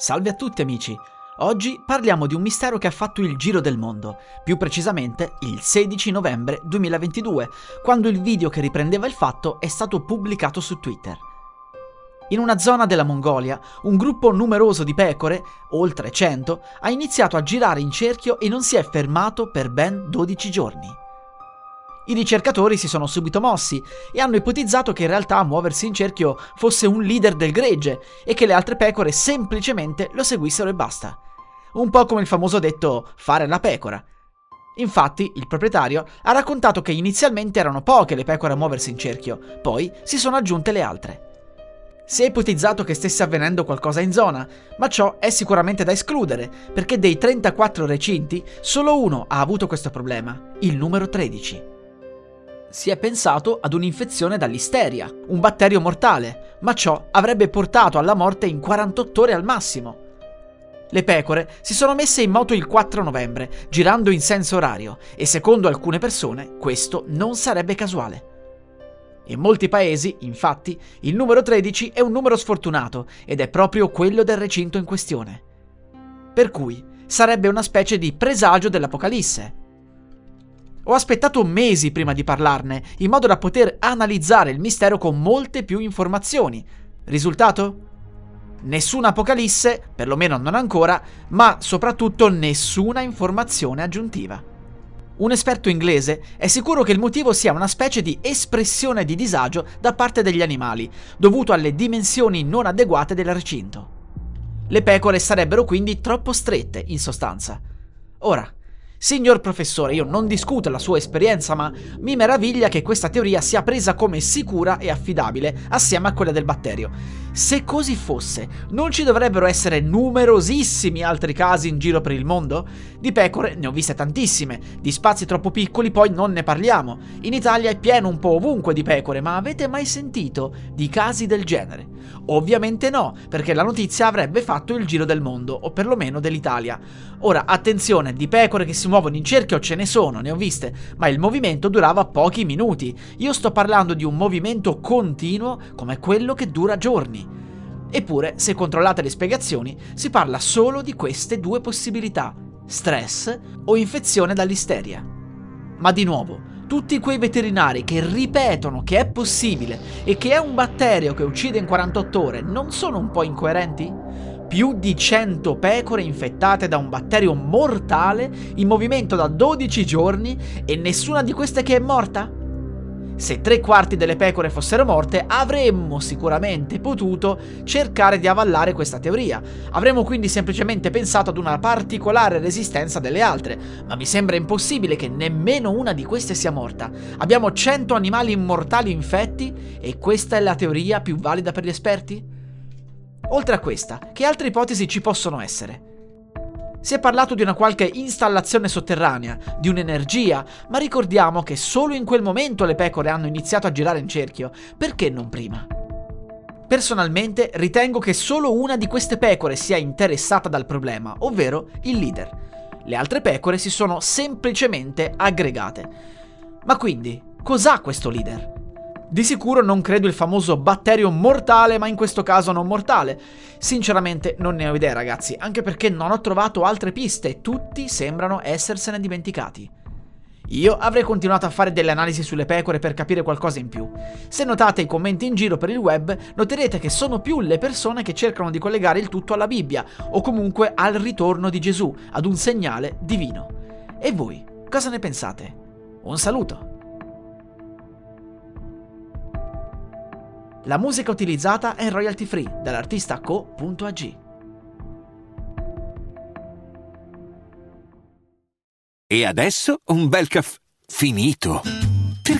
Salve a tutti amici! Oggi parliamo di un mistero che ha fatto il giro del mondo, più precisamente il 16 novembre 2022, quando il video che riprendeva il fatto è stato pubblicato su Twitter. In una zona della Mongolia, un gruppo numeroso di pecore, oltre 100, ha iniziato a girare in cerchio e non si è fermato per ben 12 giorni. I ricercatori si sono subito mossi e hanno ipotizzato che in realtà muoversi in cerchio fosse un leader del gregge e che le altre pecore semplicemente lo seguissero e basta. Un po' come il famoso detto fare la pecora. Infatti, il proprietario ha raccontato che inizialmente erano poche le pecore a muoversi in cerchio, poi si sono aggiunte le altre. Si è ipotizzato che stesse avvenendo qualcosa in zona, ma ciò è sicuramente da escludere, perché dei 34 recinti solo uno ha avuto questo problema, il numero 13. Si è pensato ad un'infezione dall'isteria, un batterio mortale, ma ciò avrebbe portato alla morte in 48 ore al massimo. Le pecore si sono messe in moto il 4 novembre, girando in senso orario, e secondo alcune persone questo non sarebbe casuale. In molti paesi, infatti, il numero 13 è un numero sfortunato ed è proprio quello del recinto in questione. Per cui sarebbe una specie di presagio dell'Apocalisse. Ho aspettato mesi prima di parlarne, in modo da poter analizzare il mistero con molte più informazioni. Risultato? Nessuna Apocalisse, perlomeno non ancora, ma soprattutto nessuna informazione aggiuntiva. Un esperto inglese è sicuro che il motivo sia una specie di espressione di disagio da parte degli animali, dovuto alle dimensioni non adeguate del recinto. Le pecore sarebbero quindi troppo strette, in sostanza. Ora, Signor professore, io non discuto la sua esperienza, ma mi meraviglia che questa teoria sia presa come sicura e affidabile assieme a quella del batterio. Se così fosse, non ci dovrebbero essere numerosissimi altri casi in giro per il mondo? Di pecore ne ho viste tantissime, di spazi troppo piccoli poi non ne parliamo. In Italia è pieno un po' ovunque di pecore, ma avete mai sentito di casi del genere? Ovviamente no, perché la notizia avrebbe fatto il giro del mondo, o perlomeno dell'Italia. Ora, attenzione, di pecore che si muovono in cerchio ce ne sono, ne ho viste, ma il movimento durava pochi minuti. Io sto parlando di un movimento continuo come quello che dura giorni. Eppure, se controllate le spiegazioni, si parla solo di queste due possibilità, stress o infezione dall'isteria. Ma di nuovo, tutti quei veterinari che ripetono che è possibile e che è un batterio che uccide in 48 ore non sono un po' incoerenti? Più di 100 pecore infettate da un batterio mortale in movimento da 12 giorni e nessuna di queste che è morta? Se tre quarti delle pecore fossero morte, avremmo sicuramente potuto cercare di avallare questa teoria. Avremmo quindi semplicemente pensato ad una particolare resistenza delle altre, ma mi sembra impossibile che nemmeno una di queste sia morta. Abbiamo 100 animali immortali infetti e questa è la teoria più valida per gli esperti? Oltre a questa, che altre ipotesi ci possono essere? Si è parlato di una qualche installazione sotterranea, di un'energia, ma ricordiamo che solo in quel momento le pecore hanno iniziato a girare in cerchio, perché non prima? Personalmente ritengo che solo una di queste pecore sia interessata dal problema, ovvero il leader. Le altre pecore si sono semplicemente aggregate. Ma quindi, cos'ha questo leader? Di sicuro non credo il famoso batterio mortale, ma in questo caso non mortale. Sinceramente non ne ho idea, ragazzi, anche perché non ho trovato altre piste tutti sembrano essersene dimenticati. Io avrei continuato a fare delle analisi sulle pecore per capire qualcosa in più. Se notate i commenti in giro per il web, noterete che sono più le persone che cercano di collegare il tutto alla Bibbia, o comunque al ritorno di Gesù, ad un segnale divino. E voi, cosa ne pensate? Un saluto! La musica utilizzata è royalty free dall'artista co.ag. E adesso un bel caffè finito.